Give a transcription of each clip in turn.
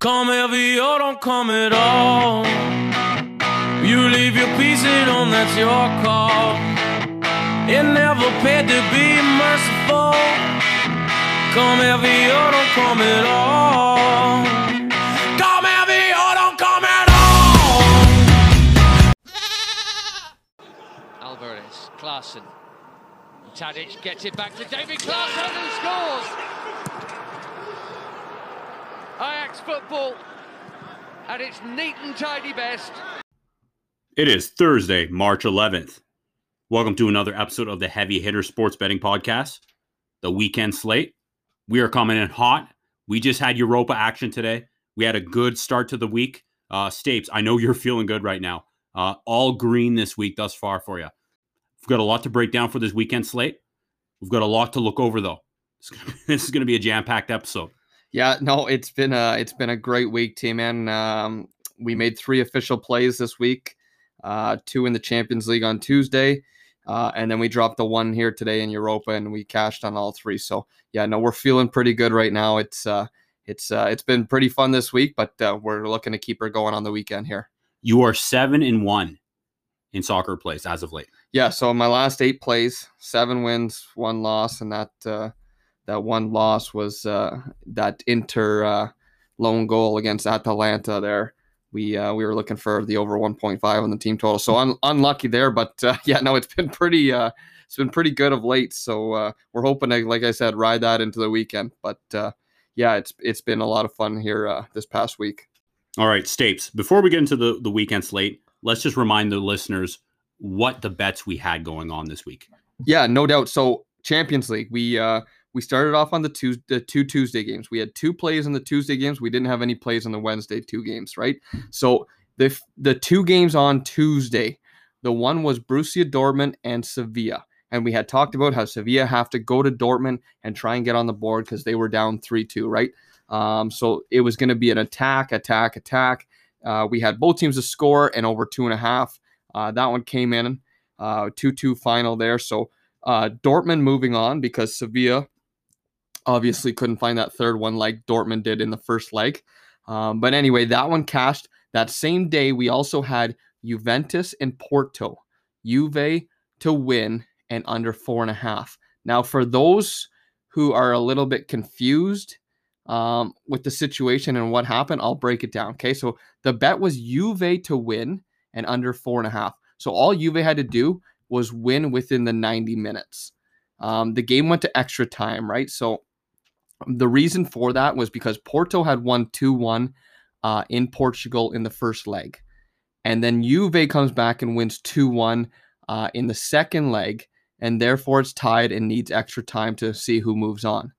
Come heavy or oh, don't come at all. You leave your at home, that's your call. It never paid to be merciful. Come heavy or oh, don't come at all. Come heavy or oh, don't come at all. Alvarez, Klaassen. Tadic gets it back to David Klaassen and scores. Ajax football at its neat and tidy best. It is Thursday, March 11th. Welcome to another episode of the Heavy Hitter Sports Betting Podcast, the weekend slate. We are coming in hot. We just had Europa action today. We had a good start to the week. Uh, Stapes, I know you're feeling good right now. Uh, all green this week thus far for you. We've got a lot to break down for this weekend slate. We've got a lot to look over, though. This is going to be a jam packed episode. Yeah, no, it's been a it's been a great week, team man. Um, we made three official plays this week, uh, two in the Champions League on Tuesday, uh, and then we dropped the one here today in Europa, and we cashed on all three. So yeah, no, we're feeling pretty good right now. It's uh, it's uh, it's been pretty fun this week, but uh, we're looking to keep her going on the weekend here. You are seven and one in soccer plays as of late. Yeah, so my last eight plays, seven wins, one loss, and that uh, that one loss was uh, that Inter uh, lone goal against Atalanta. There, we uh, we were looking for the over 1.5 on the team total. So un- unlucky there, but uh, yeah, no, it's been pretty uh, it's been pretty good of late. So uh, we're hoping to, like I said, ride that into the weekend. But yeah, it's it's been a lot of fun here this past week. All right, Stapes. Before we get into the the weekend slate, let's just remind the listeners what the bets we had going on this week. Yeah, no doubt. So Champions League, we we started off on the two the two Tuesday games. We had two plays in the Tuesday games. We didn't have any plays on the Wednesday two games, right? So the the two games on Tuesday, the one was Borussia Dortmund and Sevilla. And we had talked about how Sevilla have to go to Dortmund and try and get on the board because they were down 3 2, right? Um, so it was going to be an attack, attack, attack. Uh, we had both teams to score and over two and a half. Uh, that one came in uh, 2 2 final there. So uh, Dortmund moving on because Sevilla obviously couldn't find that third one like Dortmund did in the first leg. Um, but anyway, that one cashed. That same day, we also had Juventus and Porto. Juve to win and under four and a half. Now, for those who are a little bit confused um, with the situation and what happened, I'll break it down. Okay, so the bet was Juve to win and under four and a half. So all Juve had to do was win within the 90 minutes. Um, the game went to extra time, right? So the reason for that was because Porto had won 2 1 uh, in Portugal in the first leg. And then Juve comes back and wins 2 1 uh, in the second leg. And therefore, it's tied and needs extra time to see who moves on.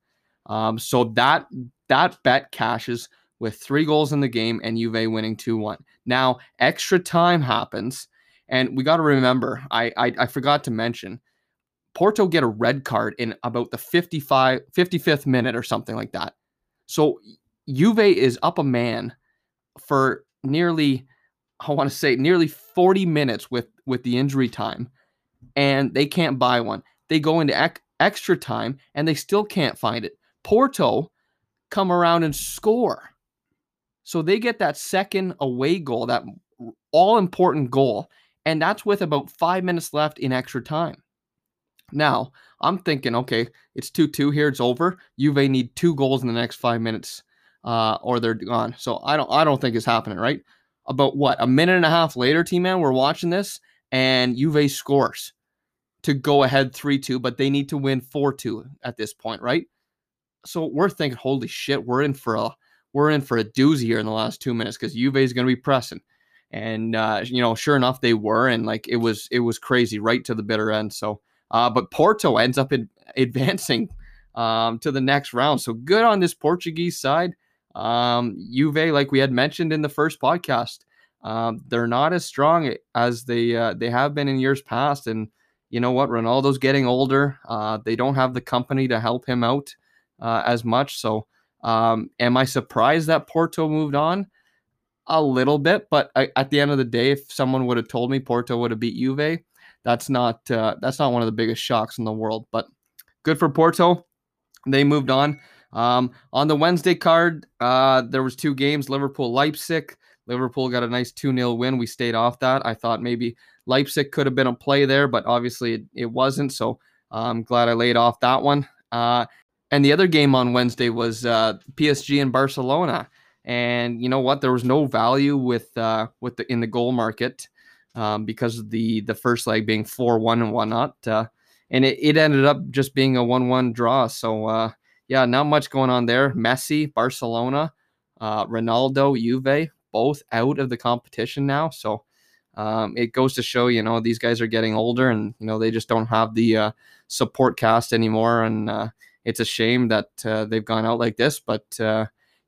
Um, so that that bet cashes with three goals in the game and Juve winning 2 1. Now, extra time happens. And we got to remember, I, I, I forgot to mention, Porto get a red card in about the 55 55th minute or something like that. So Juve is up a man for nearly I want to say nearly 40 minutes with with the injury time and they can't buy one. They go into ec- extra time and they still can't find it. Porto come around and score. So they get that second away goal, that all important goal, and that's with about 5 minutes left in extra time. Now, I'm thinking, okay, it's 2 2 here, it's over. Juve need two goals in the next five minutes, uh, or they're gone. So I don't I don't think it's happening, right? About what, a minute and a half later, team man, we're watching this, and Juve scores to go ahead 3 2, but they need to win 4 2 at this point, right? So we're thinking, holy shit, we're in for a we're in for a doozy here in the last two minutes because Juve is going to be pressing and uh, you know sure enough they were and like it was it was crazy right to the bitter end so uh, but Porto ends up in, advancing um, to the next round. So good on this Portuguese side. Um, Juve, like we had mentioned in the first podcast, um, they're not as strong as they uh, they have been in years past. And you know what? Ronaldo's getting older. Uh, they don't have the company to help him out uh, as much. So um, am I surprised that Porto moved on? A little bit, but I, at the end of the day, if someone would have told me Porto would have beat Juve, that's not uh, that's not one of the biggest shocks in the world. But good for Porto. They moved on. Um, on the Wednesday card, uh, there was two games: Liverpool Leipzig. Liverpool got a nice 2 0 win. We stayed off that. I thought maybe Leipzig could have been a play there, but obviously it, it wasn't. So I'm glad I laid off that one. Uh, and the other game on Wednesday was uh, PSG and Barcelona. And you know what? There was no value with uh, with the in the goal market um, because of the the first leg being four one and whatnot. Uh, and it, it ended up just being a one one draw. So uh, yeah, not much going on there. Messi, Barcelona, uh, Ronaldo, Juve, both out of the competition now. So um, it goes to show, you know, these guys are getting older and, you know, they just don't have the uh, support cast anymore. And uh, it's a shame that uh, they've gone out like this. But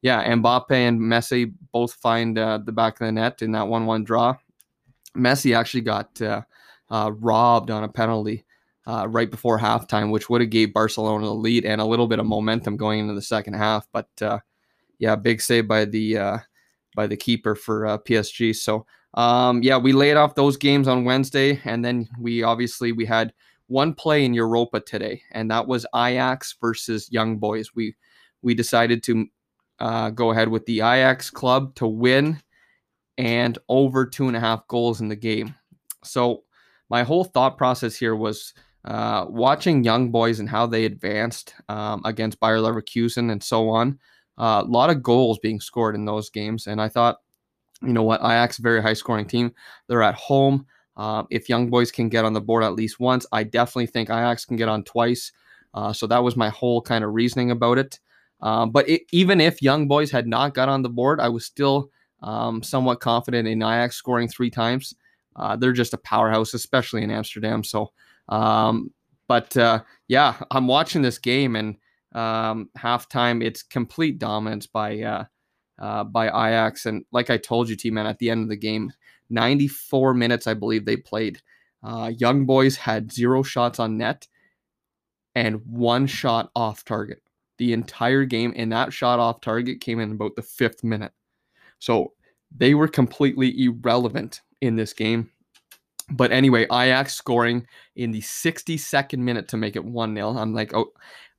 yeah, Mbappe and Messi both find uh, the back of the net in that 1 1 draw. Messi actually got uh, robbed on a penalty. right before halftime, which would have gave Barcelona the lead and a little bit of momentum going into the second half. But yeah, big save by the by the keeper for PSG. So um, yeah, we laid off those games on Wednesday, and then we obviously we had one play in Europa today, and that was Ajax versus Young Boys. We we decided to uh, go ahead with the Ajax club to win and over two and a half goals in the game. So my whole thought process here was uh, watching Young Boys and how they advanced um, against Bayer Leverkusen and so on. Uh, a lot of goals being scored in those games, and I thought you know what, Ajax, very high scoring team. They're at home. Uh, if Young Boys can get on the board at least once, I definitely think Ajax can get on twice. Uh, so that was my whole kind of reasoning about it. Um, but it, even if Young Boys had not got on the board, I was still um, somewhat confident in Ajax scoring three times. Uh, they're just a powerhouse, especially in Amsterdam. So, um, but uh, yeah, I'm watching this game and um, halftime, it's complete dominance by uh, uh, by Ajax. And like I told you, T man, at the end of the game, 94 minutes, I believe they played. Uh, young boys had zero shots on net and one shot off target the entire game. And that shot off target came in about the fifth minute. So they were completely irrelevant in this game. But anyway, Ajax scoring in the 62nd minute to make it 1 0. I'm like, oh,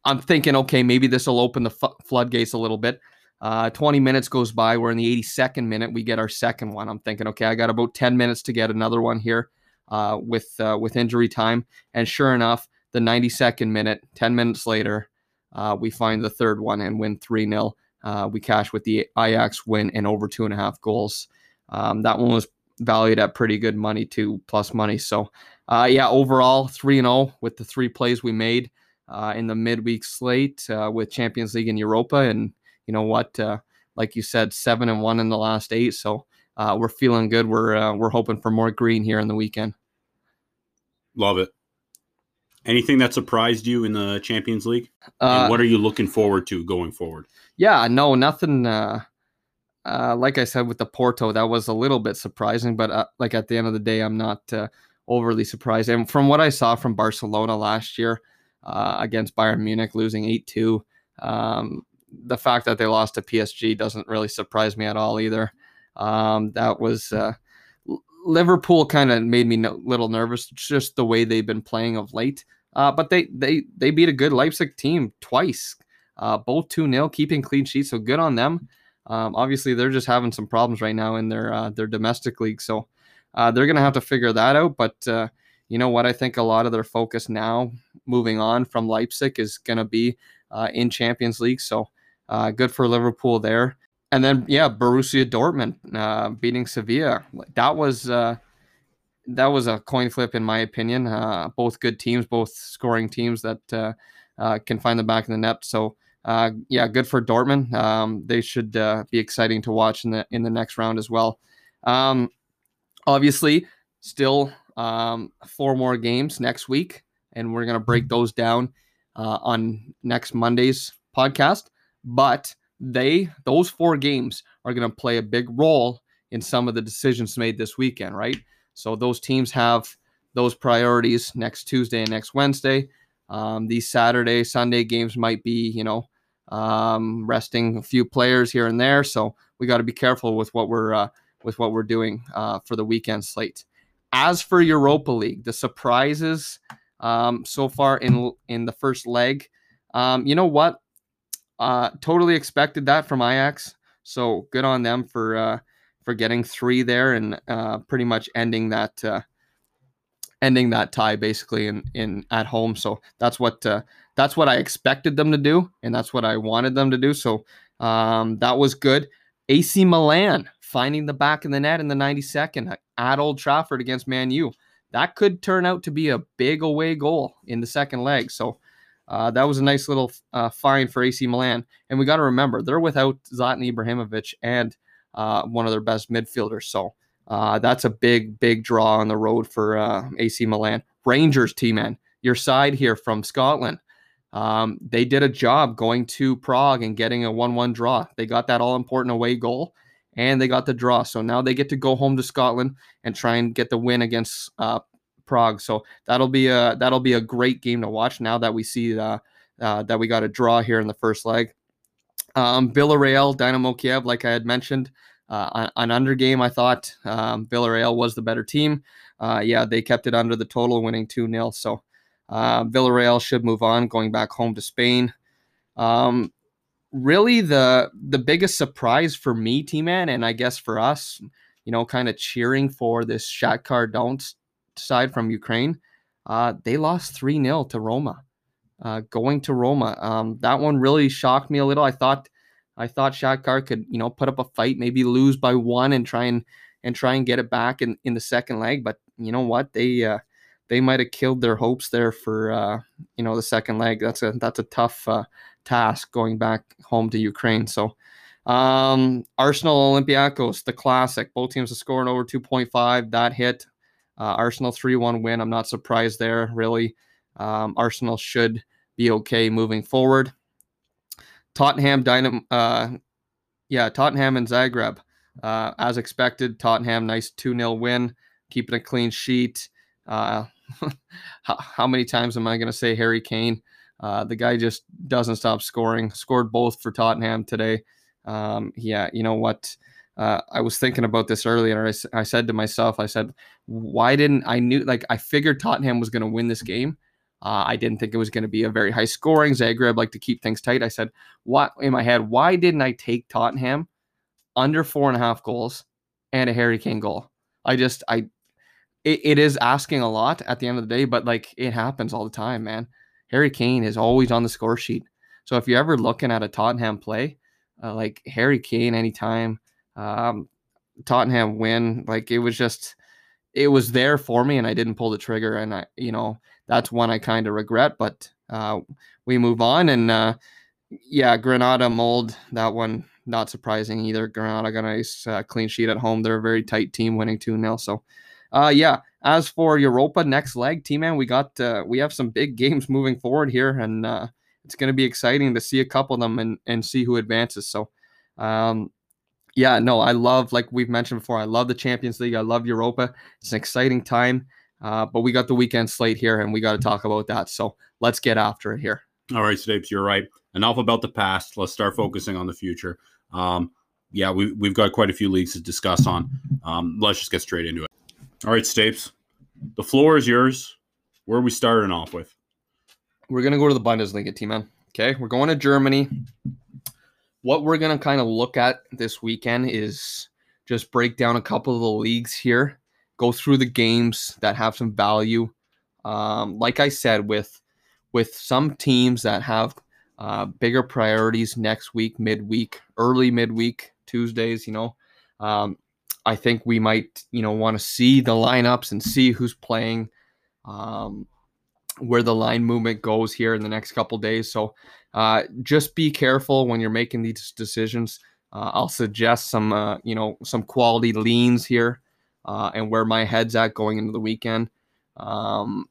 I'm thinking, okay, maybe this will open the f- floodgates a little bit. Uh, 20 minutes goes by. We're in the 82nd minute. We get our second one. I'm thinking, okay, I got about 10 minutes to get another one here uh, with uh, with injury time. And sure enough, the 92nd minute, 10 minutes later, uh, we find the third one and win 3 0. Uh, we cashed with the Ajax win and over two and a half goals. Um, that one was valued at pretty good money too, plus money. So, uh, yeah, overall 3 0 with the three plays we made in the midweek slate with Champions League and Europa. And you know what? Uh, like you said, seven and one in the last eight. So uh, we're feeling good. We're uh, we're hoping for more green here in the weekend. Love it. Anything that surprised you in the Champions League? and what are you looking forward to going forward? Yeah, no, nothing. Uh, uh, like I said with the Porto, that was a little bit surprising, but uh, like at the end of the day, I'm not uh, overly surprised. And from what I saw from Barcelona last year uh, against Bayern Munich, losing eight two, um, the fact that they lost to PSG doesn't really surprise me at all either. Um, that was uh, Liverpool kind of made me a little nervous, just the way they've been playing of late. Uh, but they they they beat a good Leipzig team twice, uh, both two 0 keeping clean sheets. So good on them. Um, obviously, they're just having some problems right now in their uh, their domestic league, so uh, they're gonna have to figure that out. But uh, you know what? I think a lot of their focus now, moving on from Leipzig, is gonna be uh, in Champions League. So uh, good for Liverpool there. And then yeah, Borussia Dortmund uh, beating Sevilla. That was that was a coin flip in my opinion. Both good teams, both scoring teams that uh, can find the back of the net. So uh, yeah, good for Dortmund. Um, they should uh, be exciting to watch in the in the next round as well. Um, obviously, still um, four more games next week, and we're gonna break those down uh, on next Monday's podcast but they those four games are going to play a big role in some of the decisions made this weekend, right? So those teams have those priorities next Tuesday and next Wednesday. Um, these Saturday, Sunday games might be, you know, um, resting a few players here and there. So we got to be careful with what we're uh, with what we're doing uh, for the weekend slate. As for Europa League, the surprises um, so far in in the first leg, um, you know what? uh, totally expected that from Ajax. So good on them for uh, for getting three there and uh, pretty much ending that uh, ending that tie basically in in at home. So that's what uh, that's what I expected them to do, and that's what I wanted them to do. So um, that was good. AC Milan finding the back of the net in the 92nd at Old Trafford against Man U. That could turn out to be a big away goal in the second leg. So uh, that was a nice little uh, find for AC Milan. And we got to remember, they're without Zlatan Ibrahimovic and uh, one of their best midfielders. So uh, that's a big, big draw on the road for uh, AC Milan. Rangers, T man, your side here from Scotland. Um, they did a job going to Prague and getting a 1 1 draw. They got that all important away goal and they got the draw. So now they get to go home to Scotland and try and get the win against uh, Prague. So that'll be a that'll be a great game to watch. Now that we see uh, uh, that we got a draw here in the first leg. Um, Villarreal, Dynamo Kiev, like I had mentioned, uh, an under game. I thought um, Villarreal was the better team. Uh, yeah, they kept it under the total, winning two 0 So uh, Villarreal should move on, going back home to Spain. Um, really, the the biggest surprise for me, T Man, and I guess for us, you know, kind of cheering for this Shakhtar Donetsk side from Ukraine, uh, they lost 3 0 to Roma. Uh, going to Roma. Um, that one really shocked me a little. I thought I thought Shakhtar could, you know, put up a fight, maybe lose by one and try and and try and get it back in, in the second leg. But you know what? They uh, they might have killed their hopes there for uh, you know the second leg. That's a that's a tough uh, task going back home to Ukraine. So um, Arsenal Olympiacos, the classic. Both teams have scored over 2.5. That hit. Uh, Arsenal 3 1 win. I'm not surprised there, really. Um, Arsenal should be okay moving forward. Tottenham Dynamo, uh, yeah, Tottenham and Zagreb. Uh, as expected, Tottenham, nice 2 0 win, keeping a clean sheet. Uh, how, how, many times am I going to say Harry Kane? Uh, the guy just doesn't stop scoring. Scored both for Tottenham today. Um, yeah, you know what? uh, I was thinking about this earlier. I, I said to myself, I said, why didn't I knew like I figured Tottenham was going to win this game. Uh, I didn't think it was going to be a very high scoring. Zagreb like to keep things tight. I said, what in my head? Why didn't I take Tottenham under four and a half goals and a Harry Kane goal? I just I it, it is asking a lot at the end of the day, but like it happens all the time, man. Harry Kane is always on the score sheet. So if you're ever looking at a Tottenham play, uh, like Harry Kane anytime um, Tottenham win. Like it was just, it was there for me, and I didn't pull the trigger. And I, you know, that's one I kind of regret. But uh, we move on, and uh, yeah, Granada Molde that one not surprising either. Granada got a nice uh, clean sheet at home. They're a very tight team, winning two 0 So, uh, yeah. As for Europa next leg, team man, we got uh, we have some big games moving forward here, and uh, it's going to be exciting to see a couple of them and and see who advances. So, um, yeah, no, I love, like we've mentioned before, I love the Champions League. I love Europa. It's an exciting time. Uh, but we got the weekend slate here and we got to talk about that. So let's get after it here. All right, Stapes, you're right. Enough about the past. Let's start focusing on the future. Um, yeah, we, we've got quite a few leagues to discuss on. Um, let's just get straight into it. All right, Stapes, the floor is yours. Where are we starting off with? We're going to go to the Bundesliga team, man. Okay, we're going to Germany what we're going to kind of look at this weekend is just break down a couple of the leagues here, go through the games that have some value. Um, like I said, with with some teams that have uh, bigger priorities next week, midweek, early midweek, Tuesdays, you know, um, I think we might, you know, want to see the lineups and see who's playing, um, where the line movement goes here in the next couple days. So uh, just be careful when you're making these decisions. Uh, I'll suggest some, uh, you know, some quality leans here, uh, and where my head's at going into the weekend. Um,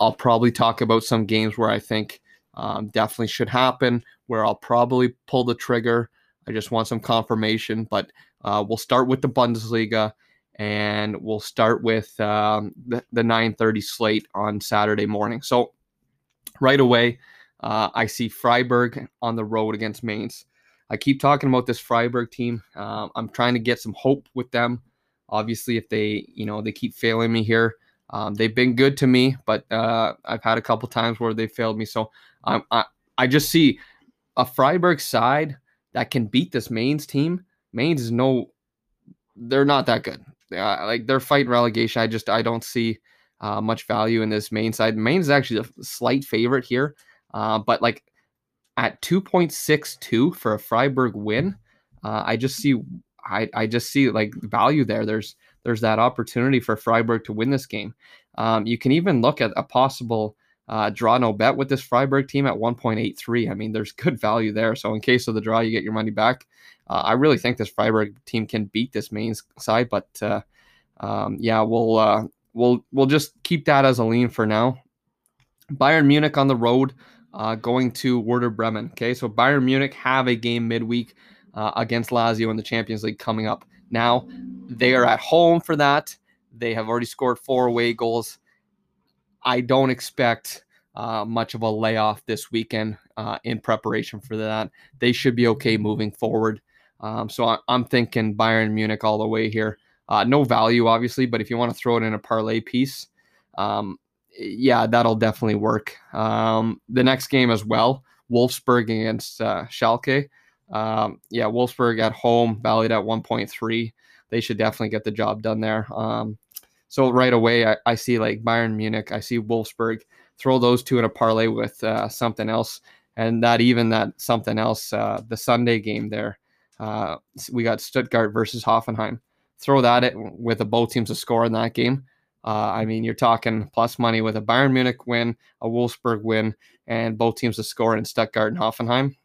I'll probably talk about some games where I think um, definitely should happen, where I'll probably pull the trigger. I just want some confirmation, but uh, we'll start with the Bundesliga, and we'll start with um, the, the 9:30 slate on Saturday morning. So right away. Uh, I see Freiburg on the road against Mainz. I keep talking about this Freiburg team. Uh, I'm trying to get some hope with them. Obviously, if they, you know, they keep failing me here, um, they've been good to me, but uh, I've had a couple times where they failed me. So I, I just see a Freiburg side that can beat this Mainz team. Mainz is no, they're not that good. Uh, like they're fighting relegation. I just I don't see uh, much value in this Mainz side. Mainz is actually a slight favorite here, uh, but like at 2.62 for a Freiburg win, uh, I just see I, I just see like value there. There's there's that opportunity for Freiburg to win this game. Um, you can even look at a possible uh, draw no bet with this Freiburg team at 1.83. I mean, there's good value there. So in case of the draw, you get your money back. Uh, I really think this Freiburg team can beat this Mainz side, but uh, um, yeah, we'll uh, we'll we'll just keep that as a lean for now. Bayern Munich on the road, uh, going to Werder Bremen. Okay, so Bayern Munich have a game midweek uh, against Lazio in the Champions League coming up. Now they are at home for that. They have already scored four away goals. I don't expect uh, much of a layoff this weekend uh, in preparation for that. They should be okay moving forward. Um, so I, am thinking Bayern Munich all the way here. Uh, no value, obviously, but if you want to throw it in a parlay piece, um, yeah, that'll definitely work. Um, the next game as well, Wolfsburg against uh, Schalke. Um, yeah, Wolfsburg at home, valued at 1.3. They should definitely get the job done there. Um, so right away, I, I, see like Bayern Munich, I see Wolfsburg. Throw those two in a parlay with uh, something else, and that even that something else, uh, the Sunday game there. Uh, we got Stuttgart versus Hoffenheim. Throw that at, with a both teams to score in that game. Uh, I mean, you're talking plus money with a Bayern Munich win, a Wolfsburg win, and both teams to score in Stuttgart and Hoffenheim.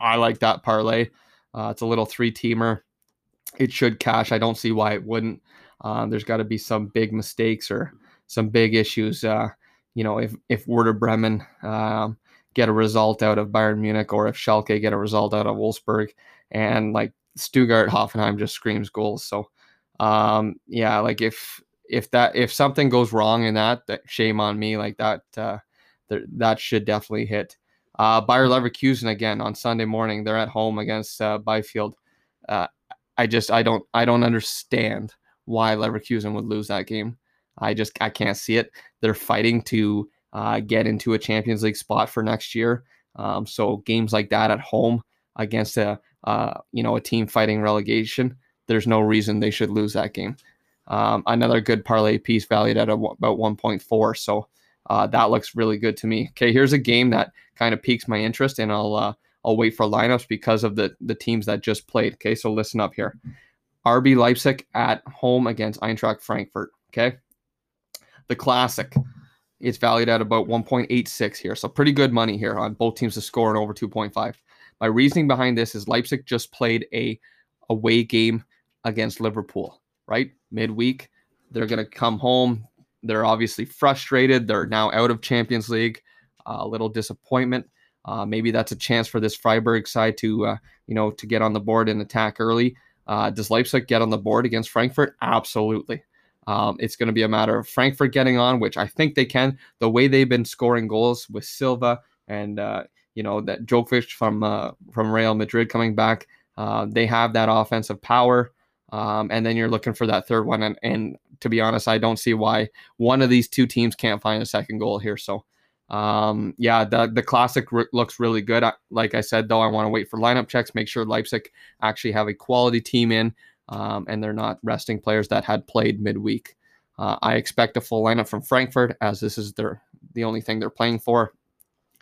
I like that parlay. Uh, it's a little three teamer. It should cash. I don't see why it wouldn't. Uh, there's got to be some big mistakes or some big issues. Uh, you know, if if Werder Bremen um, get a result out of Bayern Munich or if Schalke get a result out of Wolfsburg, and like Stuttgart Hoffenheim just screams goals. So um, yeah, like if if that if something goes wrong in that, that shame on me. Like that uh, that should definitely hit. Uh, Bayer Leverkusen again on Sunday morning. They're at home against uh, Bielefeld. Uh, I just I don't I don't understand why Leverkusen would lose that game. I just I can't see it. They're fighting to uh, get into a Champions League spot for next year. Um, so games like that at home against a uh, you know a team fighting relegation, there's no reason they should lose that game. Um, another good parlay piece valued at a, about 1.4. So uh, that looks really good to me. Okay, here's a game that kind of piques my interest, and I'll uh, I'll wait for lineups because of the the teams that just played. Okay, so listen up here. RB Leipzig at home against Eintracht Frankfurt. Okay, the classic. It's valued at about 1.86 here, so pretty good money here on both teams to score and over 2.5. My reasoning behind this is Leipzig just played a away game against Liverpool, right? Midweek, they're going to come home. They're obviously frustrated. They're now out of Champions League. Uh, a little disappointment. Uh, maybe that's a chance for this Freiburg side to, uh, you know, to get on the board and attack early. Uh, does Leipzig get on the board against Frankfurt? Absolutely. Um, it's going to be a matter of Frankfurt getting on, which I think they can. The way they've been scoring goals with Silva and uh, you know that Djokovic from uh, from Real Madrid coming back, they have that offensive power. Um, and then you're looking for that third one. And, and, to be honest, I don't see why one of these two teams can't find a second goal here. So, um, yeah, the the classic r- looks really good. I, like I said, though, I want to wait for lineup checks, make sure Leipzig actually have a quality team in, um, and they're not resting players that had played midweek. Uh, I expect a full lineup from Frankfurt, as this is their the only thing they're playing for,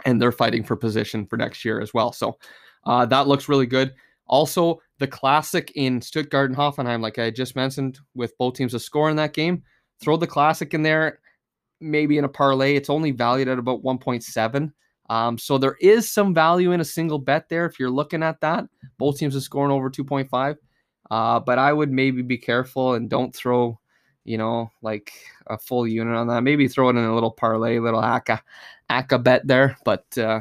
and they're fighting for position for next year as well. So uh, that looks really good. Also, the classic in Stuttgart and Hoffenheim, like I just mentioned, with both teams to score in that game. Throw the classic in there, maybe in a parlay. It's only valued at about 1.7. Um, so there is some value in a single bet there if you're looking at that. Both teams are scoring over 2.5. Uh, but I would maybe be careful and don't throw, you know, like a full unit on that. Maybe throw it in a little parlay, little acca, acca bet there. But uh,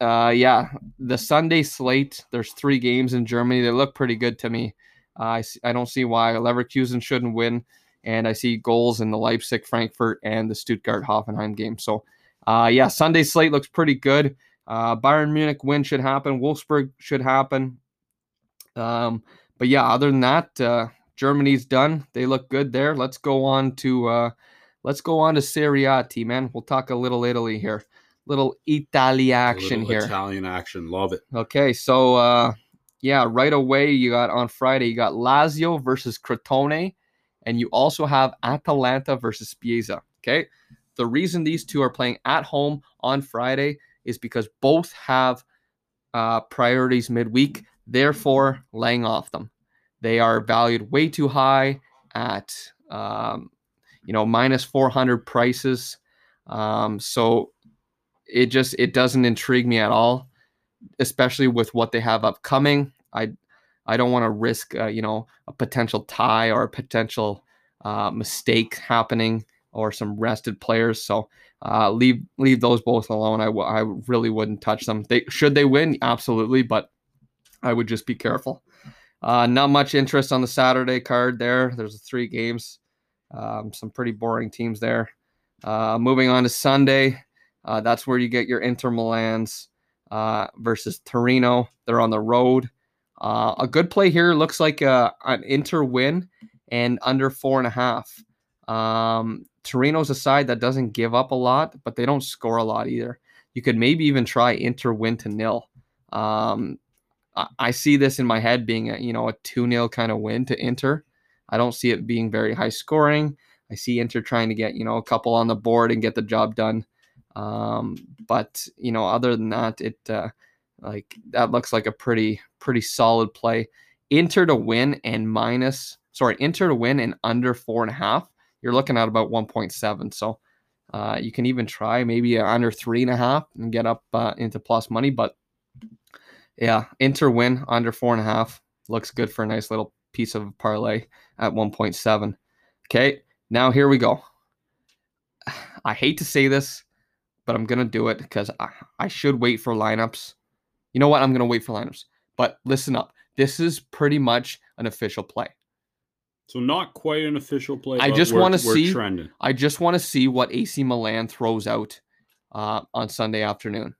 uh, yeah, the Sunday slate. There's three games in Germany. They look pretty good to me. Uh, I I don't see why Leverkusen shouldn't win, and I see goals in the Leipzig, Frankfurt, and the Stuttgart Hoffenheim game. So, uh, yeah, Sunday slate looks pretty good. Uh, Bayern Munich win should happen. Wolfsburg should happen. Um, but yeah, other than that, uh, Germany's done. They look good there. Let's go on to uh, let's go on to Serie A, team man. We'll talk a little Italy here. Little Italy action little here. Italian action. Love it. Okay, so uh yeah, right away you got on Friday you got Lazio versus Crotone, and you also have Atalanta versus Spezia. Okay, the reason these two are playing at home on Friday is because both have uh, priorities midweek, therefore laying off them. They are valued way too high at um, you know minus 400 prices, um, so it just it doesn't intrigue me at all especially with what they have upcoming. I I don't want to risk uh, you know a potential tie or a potential uh, mistake happening or some rested players. So uh, leave leave those both alone. I, w- I really wouldn't touch them. They should they win absolutely, but I would just be careful. Uh, not much interest on the Saturday card there. There's three games, um, some pretty boring teams there. Uh, moving on to Sunday, uh, that's where you get your Inter Milan's uh, versus Torino. They're on the road. Uh, a good play here looks like a, an Inter win and under four and a half. Um, Torino's a side that doesn't give up a lot, but they don't score a lot either. You could maybe even try Inter win to nil. Um, I, I see this in my head being a you know a two 0 kind of win to Inter. I don't see it being very high scoring. I see Inter trying to get you know a couple on the board and get the job done. Um, but you know, other than that, it uh, like that looks like a pretty pretty solid play. Inter to win and minus sorry, Inter to win and under four and a half. You're looking at about 1.7. So uh, you can even try maybe under three and a half and get up uh, into plus money. But yeah, Inter win under four and a half looks good for a nice little piece of parlay at 1.7. Okay, now here we go. I hate to say this, but I'm gonna do it because I, I should wait for lineups. You know what? I'm gonna wait for lineups. But listen up. This is pretty much an official play. So not quite an official play. I just wanna see- trending. I just want to see what AC Milan throws out uh, on Sunday afternoon.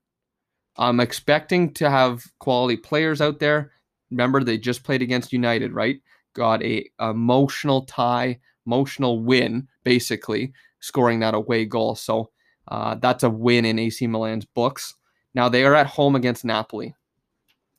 I'm expecting to have quality players out there. Remember, they just played against United, right? Got a emotional tie, emotional win, basically scoring that away goal. So uh, that's a win in AC Milan's books. Now they are at home against Napoli,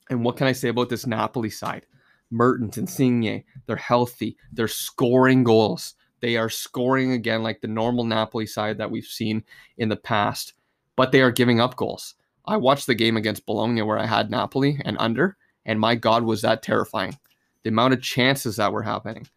and what can I say about this Napoli side? Mertens, and Insigne, they're healthy. They're scoring goals. They are scoring again like the normal Napoli side that we've seen in the past, but they are giving up goals. I watched the game against Bologna where I had Napoli and under, and my God, was that terrifying. The amount of chances that were happening.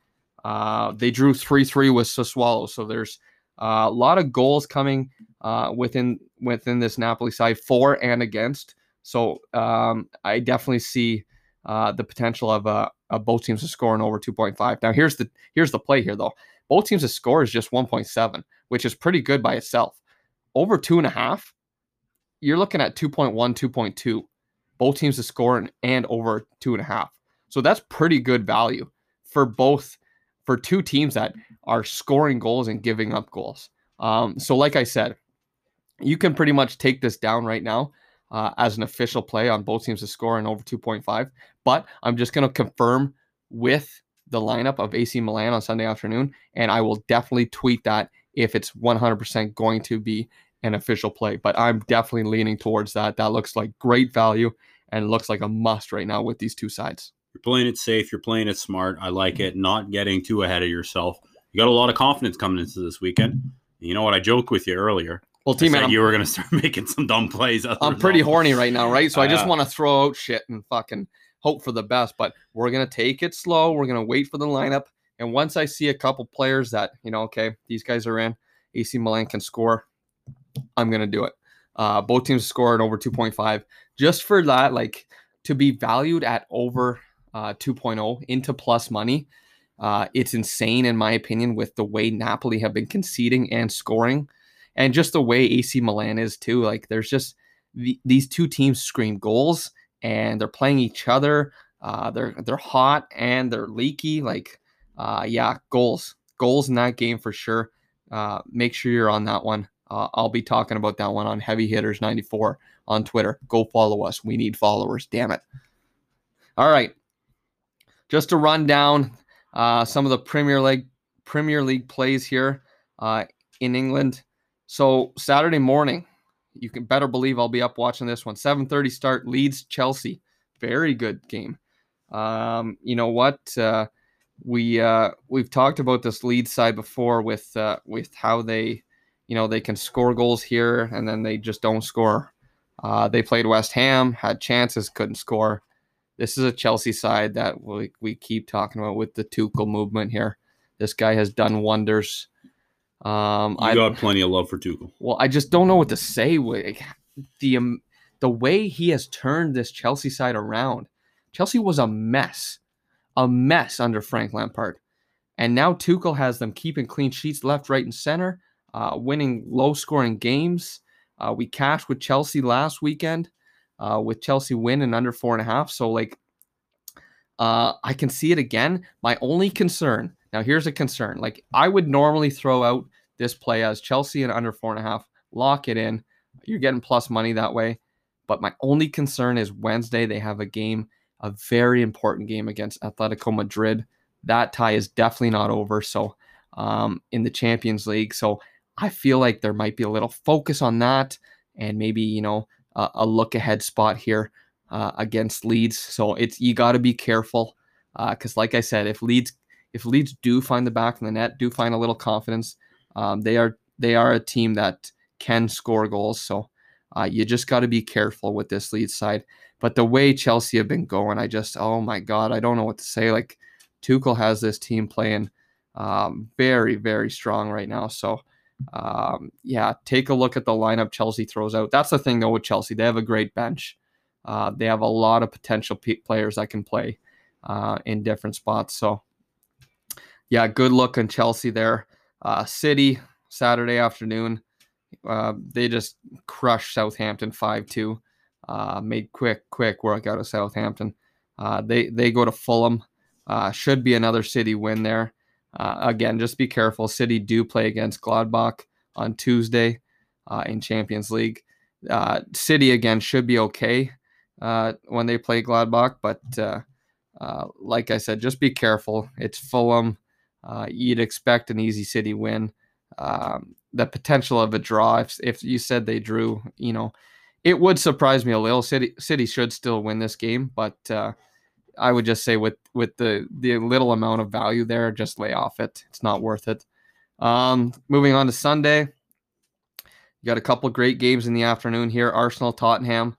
Uh, they drew 3 3 with Sassuolo, so there's uh, a lot of goals coming uh, within within this Napoli side, for and against. So um, I definitely see uh, the potential of, uh, of both teams to score in over 2.5. Now here's the here's the play here though. Both teams to score is just 1.7, which is pretty good by itself. Over two and a half, you're looking at 2.1, 2.2. Both teams to score and, and over two and a half. So that's pretty good value for both for two teams that are scoring goals and giving up goals. Um, so like I said, you can pretty much take this down right now uh, as an official play on both teams to score and over 2.5. But I'm just going to confirm with the lineup of AC Milan on Sunday afternoon, and I will definitely tweet that if it's 100% going to be an official play. But I'm definitely leaning towards that. That looks like great value and looks like a must right now with these two sides. You're playing it safe. You're playing it smart. I like it. Not getting too ahead of yourself. You got a lot of confidence coming into this weekend. You know what? I joked with you earlier. Well, I team, man, you were going to start making some dumb plays. I'm pretty horny right now, right? So I just Uh, want to throw out shit and fucking hope for the best. But we're gonna take it slow. We're gonna wait for the lineup, and once I see a couple players that you know, okay, these guys are in, AC Milan can score, I'm gonna do it. Uh, both teams scored over 2.5, just for that, like to be valued at over uh, 2.0 into plus money. Uh, it's insane in my opinion with the way Napoli have been conceding and scoring, and just the way AC Milan is too. Like there's just the, these two teams scream goals and they're playing each other. Uh, they're they're hot and they're leaky. Like, uh, yeah, goals, goals in that game for sure. Uh, make sure you're on that one. Uh, I'll be talking about that one on Heavy Hitters 94 on Twitter. Go follow us. We need followers. Damn it. All right, just to run down uh, some of the Premier League Premier League plays here uh, in England. So Saturday morning, you can better believe I'll be up watching this one. 7:30 start Leeds Chelsea. Very good game. Um, you know what? Uh, we uh, we've talked about this Leeds side before with uh, with how they, you know, they can score goals here and then they just don't score. Uh, they played West Ham, had chances, couldn't score. This is a Chelsea side that we, we keep talking about with the Tuchel movement here. This guy has done wonders. Um, I got plenty of love for Tuchel. well, I just don't know what to say. Like, the um, the way he has turned this Chelsea side around. Chelsea was a mess, a mess under Frank Lampard, and now Tuchel has them keeping clean sheets left, right, and center, uh, winning low scoring games. Uh, we cashed with Chelsea last weekend, uh, with Chelsea win and under four and a half. So like, uh, I can see it again. My only concern now here's a concern. Like I would normally throw out this play as Chelsea and under four and a half. Lock it in. You're getting plus money that way. But my only concern is Wednesday they have a game, a very important game against Atletico Madrid. That tie is definitely not over. So um, in the Champions League, so I feel like there might be a little focus on that, and maybe you know a, a look ahead spot here uh, against Leeds. So it's you got to be careful because, like I said, if Leeds if Leeds do find the back of the net, do find a little confidence, um, they are they are a team that can score goals. So uh, you just got to be careful with this Leeds side. But the way Chelsea have been going, I just oh my god, I don't know what to say. Like Tuchel has this team playing um, very very strong right now. So um, yeah, take a look at the lineup Chelsea throws out. That's the thing though with Chelsea, they have a great bench. Uh, they have a lot of potential players that can play uh, in different spots. So yeah, good look on Chelsea there. Uh, City Saturday afternoon, uh, they just crushed Southampton five two. Uh, made quick quick work out of Southampton. Uh, they they go to Fulham. Uh, should be another City win there. Uh, again, just be careful. City do play against Gladbach on Tuesday uh, in Champions League. Uh, City again should be okay uh, when they play Gladbach, but uh, uh, like I said, just be careful. It's Fulham. You'd expect an easy City win. Um, the potential of a draw, if, if you said they drew, you know, it would surprise me a little. City City should still win this game, but I would just say with with the the little amount of value there, just lay off it. It's not worth it. Um, moving on to Sunday, you got a couple great games in the afternoon here. Arsenal Tottenham.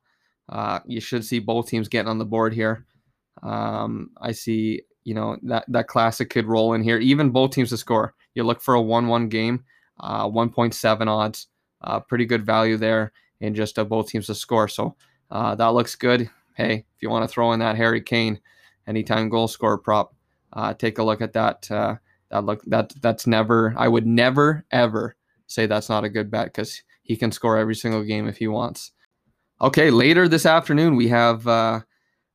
Uh, you should see both teams getting on the board here. Um, I see, you know, that that classic could roll in here. Even both teams to score. You look for a one-one game, uh, 1.7 odds, uh, pretty good value there, and just both teams to score. So uh, that looks good. Hey, if you want to throw in that Harry Kane anytime goal scorer prop, uh, take a look at that. Uh, that look that that's never. I would never ever say that's not a good bet because he can score every single game if he wants. Okay, later this afternoon we have uh,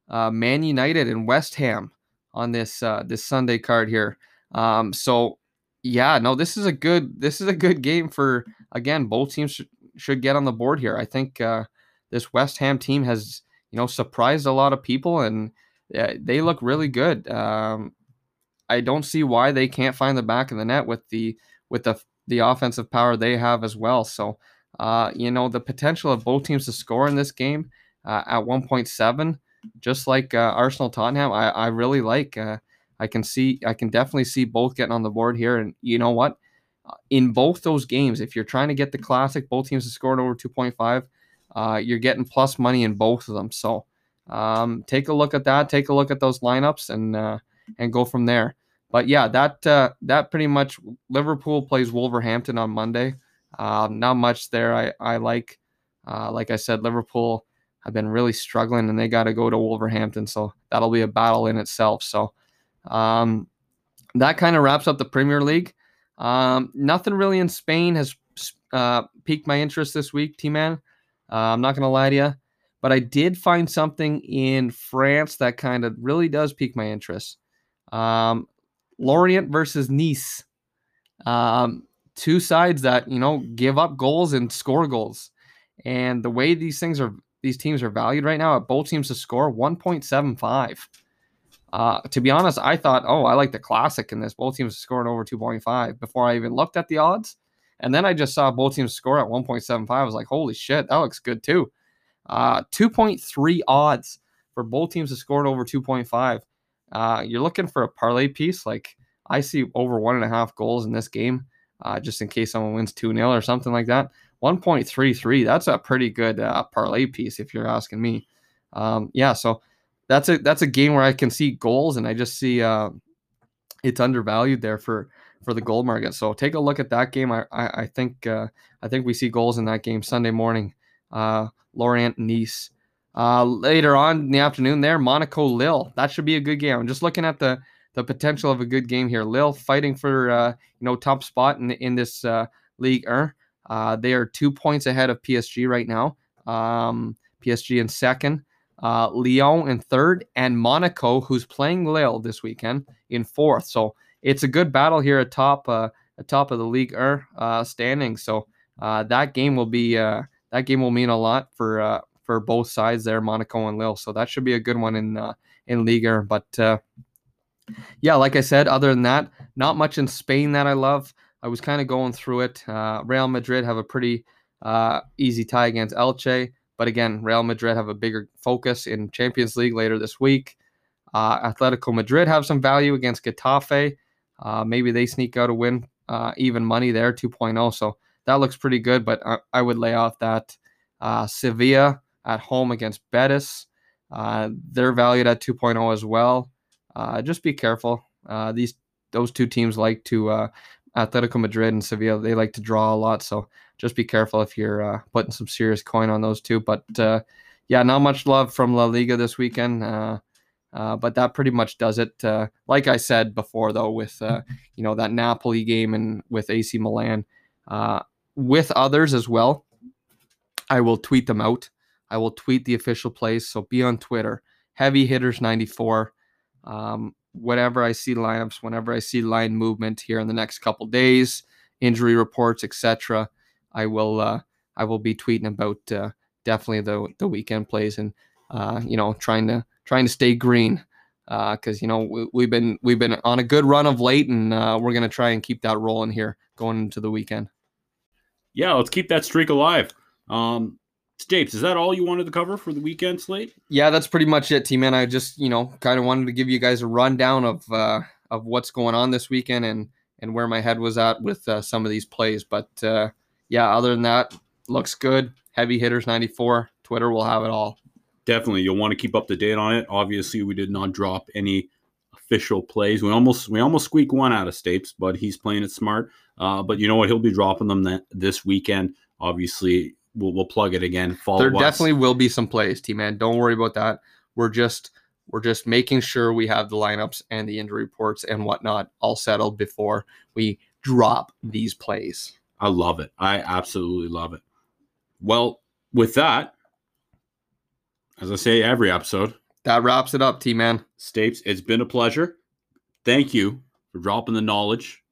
uh, Man United and West Ham on this uh, this Sunday card here. Um, so yeah, no, this is a good this is a good game for again both teams should, get on the board here. I think uh, this West Ham team has you know surprised a lot of people and uh, they look really good. Um, I don't see why they can't find the back of the net with the with the the offensive power they have as well. So uh, you know the potential of both teams to score in this game uh, at 1.7 just like uh, Arsenal Tottenham, I, I really like. Uh, I can see, I can definitely see both getting on the board here. And you know what? In both those games, if you're trying to get the classic, both teams have scored over 2.5. Uh, you're getting plus money in both of them. So um, take a look at that. Take a look at those lineups and uh, and go from there. But yeah, that uh, that pretty much Liverpool plays Wolverhampton on Monday. Um, not much there. I I like. Uh, like I said, Liverpool have been really struggling and they got to go to Wolverhampton. So that'll be a battle in itself. So um, that kind of wraps up the Premier League. Um, nothing really in Spain has uh, piqued my interest this week, T Man. Uh, I'm not going to lie to you, but I did find something in France that kind of really does pique my interest. Um, Lorient versus Nice. Um, two sides that, you know, give up goals and score goals. And the way these things are these teams are valued right now at both teams to score 1.75. Uh, to be honest, I thought, oh, I like the classic in this. Both teams scoring over 2.5 before I even looked at the odds. And then I just saw both teams score at 1.75. I was like, holy shit, that looks good too. Uh, 2.3 odds for both teams to score over 2.5. Uh, you're looking for a parlay piece. Like I see over one and a half goals in this game, uh, just in case someone wins 2 0 or something like that. 1.33. That's a pretty good uh, parlay piece, if you're asking me. Um, yeah, so that's a that's a game where I can see goals, and I just see uh, it's undervalued there for for the gold market. So take a look at that game. I I, I think uh, I think we see goals in that game Sunday morning. Uh, Lorient Nice. Uh, later on in the afternoon, there Monaco Lille. That should be a good game. I'm just looking at the the potential of a good game here. Lille fighting for uh, you know top spot in in this uh, league. Uh, they are two points ahead of PSG right now. Um, PSG in second, uh, Lyon in third, and Monaco, who's playing Lille this weekend, in fourth. So it's a good battle here at top, uh, at top of the league uh, standing. So uh, that game will be uh, that game will mean a lot for uh, for both sides there, Monaco and Lille. So that should be a good one in in Liga. But uh, yeah, like I said, other than that, not much in Spain that I love. I was kind of going through it. Real Madrid have a pretty easy tie against Elche, but again, Real Madrid have a bigger focus in Champions League later this week. Uh, Atletico Madrid have some value against Getafe. Uh, maybe they sneak out a win, uh, even money there, 2.0. So that looks pretty good, but I, I would lay off that. Uh, Sevilla at home against Betis. they're valued at 2.0 as well. just be careful. these those two teams like to Atletico Madrid and Sevilla, they like to draw a lot. So just be careful if you're uh, putting some serious coin on those two. But uh, yeah, not much love from La Liga this weekend. Uh, uh but that pretty much does it. Uh, like I said before, though, with uh, you know that Napoli game and with AC Milan, with others as well, I will tweet them out. I will tweet the official plays. So be on Twitter. Heavy hitters 94. Um, whatever I see lineups, whenever I see line movement here in the next couple days, injury reports, etc., I will uh, I will be tweeting about uh, definitely the the weekend plays and uh, you know trying to trying to stay green because uh, you know we, have been we've been on a good run of late and uh, we're gonna try and keep that rolling here going into the weekend. Yeah, let's keep that streak alive. Um, Stapes, is that all you wanted to cover for the weekend slate? Yeah, that's pretty much it, team. man. I just, you know, kind of wanted to give you guys a rundown of uh, of what's going on this weekend and and where my head was at with uh, some of these plays. But uh, yeah, other than that, looks good. Heavy hitters 94. Twitter will have it all. Definitely, you'll want to keep up to date on it. Obviously, we did not drop any official plays. We almost we almost squeaked one out of Stapes, but he's playing it smart. Uh, but you know what? He'll be dropping them that this weekend. Obviously, we'll, we'll plug it again. Follow there us. definitely will be some plays, T man. Don't worry about that. We're just we're just making sure we have the lineups and the injury reports and whatnot all settled before we drop these plays. I love it. I absolutely love it. Well, with that, as I say every episode, that wraps it up, T man. Stapes, it's been a pleasure. Thank you for dropping the knowledge,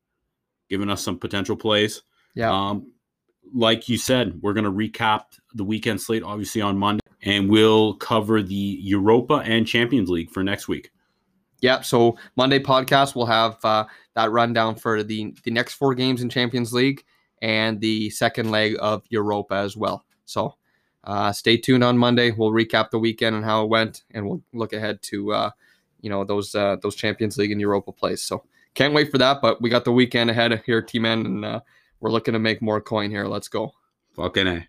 giving us some potential plays. Yeah. Um, like you said, we're going to recap the weekend slate, obviously, on Monday, and we'll cover the Europa and Champions League for next week. Yeah, so Monday podcast we'll have uh, that rundown for the the next four games in Champions League and the second leg of Europa as well. So uh, stay tuned on Monday. We'll recap the weekend and how it went, and we'll look ahead to uh, you know those uh, those Champions League and Europa plays. So can't wait for that. But we got the weekend ahead here, T Man, and uh, we're looking to make more coin here. Let's go. Fucking A.